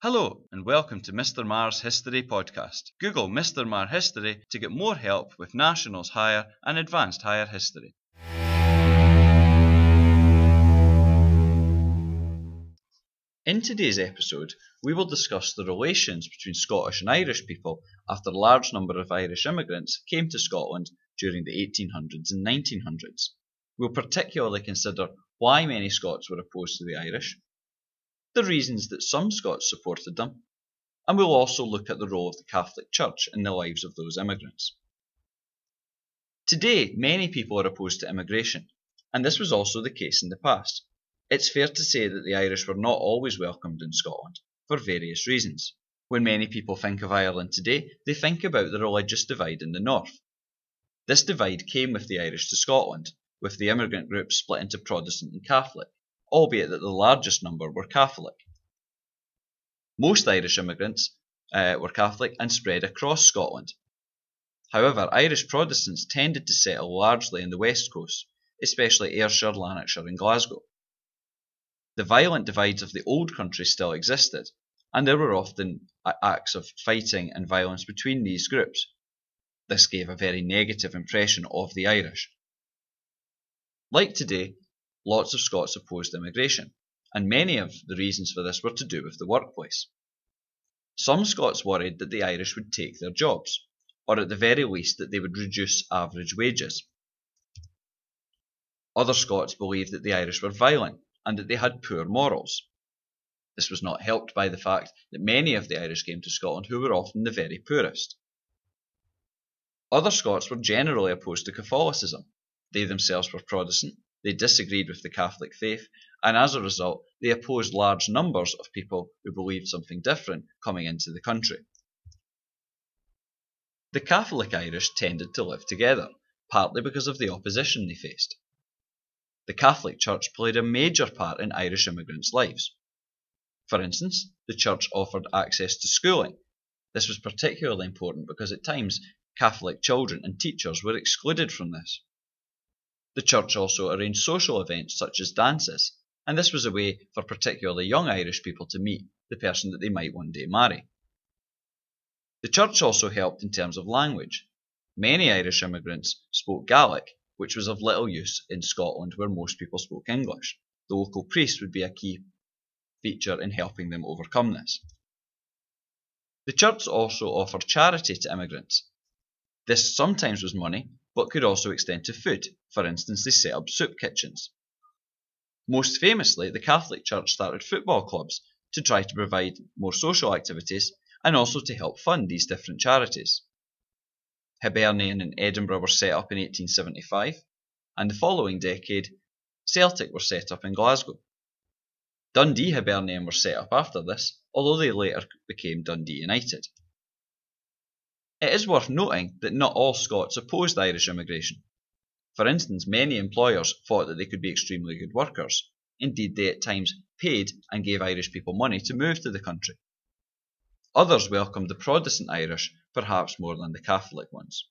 Hello, and welcome to Mr. Marr's History Podcast. Google Mr. Marr History to get more help with Nationals Higher and Advanced Higher History. In today's episode, we will discuss the relations between Scottish and Irish people after a large number of Irish immigrants came to Scotland during the 1800s and 1900s. We'll particularly consider why many Scots were opposed to the Irish, the reasons that some Scots supported them, and we'll also look at the role of the Catholic Church in the lives of those immigrants. Today, many people are opposed to immigration, and this was also the case in the past. It's fair to say that the Irish were not always welcomed in Scotland, for various reasons. When many people think of Ireland today, they think about the religious divide in the north. This divide came with the Irish to Scotland, with the immigrant groups split into Protestant and Catholic, albeit that the largest number were Catholic. Most Irish immigrants uh, were Catholic and spread across Scotland. However, Irish Protestants tended to settle largely in the west coast, especially Ayrshire, Lanarkshire, and Glasgow. The violent divides of the old country still existed, and there were often acts of fighting and violence between these groups. This gave a very negative impression of the Irish. Like today, lots of Scots opposed immigration, and many of the reasons for this were to do with the workplace. Some Scots worried that the Irish would take their jobs, or at the very least that they would reduce average wages. Other Scots believed that the Irish were violent and that they had poor morals. This was not helped by the fact that many of the Irish came to Scotland who were often the very poorest. Other Scots were generally opposed to Catholicism. They themselves were Protestant, they disagreed with the Catholic faith, and as a result, they opposed large numbers of people who believed something different coming into the country. The Catholic Irish tended to live together, partly because of the opposition they faced the Catholic Church played a major part in Irish immigrants' lives. For instance, the Church offered access to schooling. This was particularly important because at times Catholic children and teachers were excluded from this. The Church also arranged social events such as dances, and this was a way for particularly young Irish people to meet the person that they might one day marry. The Church also helped in terms of language. Many Irish immigrants spoke Gaelic, which was of little use in Scotland where most people spoke English. The local priest would be a key feature in helping them overcome this. The church also offered charity to immigrants. This sometimes was money, but could also extend to food. For instance, they set up soup kitchens. Most famously, the Catholic Church started football clubs to try to provide more social activities and also to help fund these different charities. Hibernian and Edinburgh were set up in 1875, and the following decade, Celtic were set up in Glasgow. Dundee Hibernian were set up after this, although they later became Dundee United. It is worth noting that not all Scots opposed Irish immigration. For instance, many employers thought that they could be extremely good workers. Indeed, they at times paid and gave Irish people money to move to the country. Others welcomed the Protestant Irish perhaps more than the Catholic ones.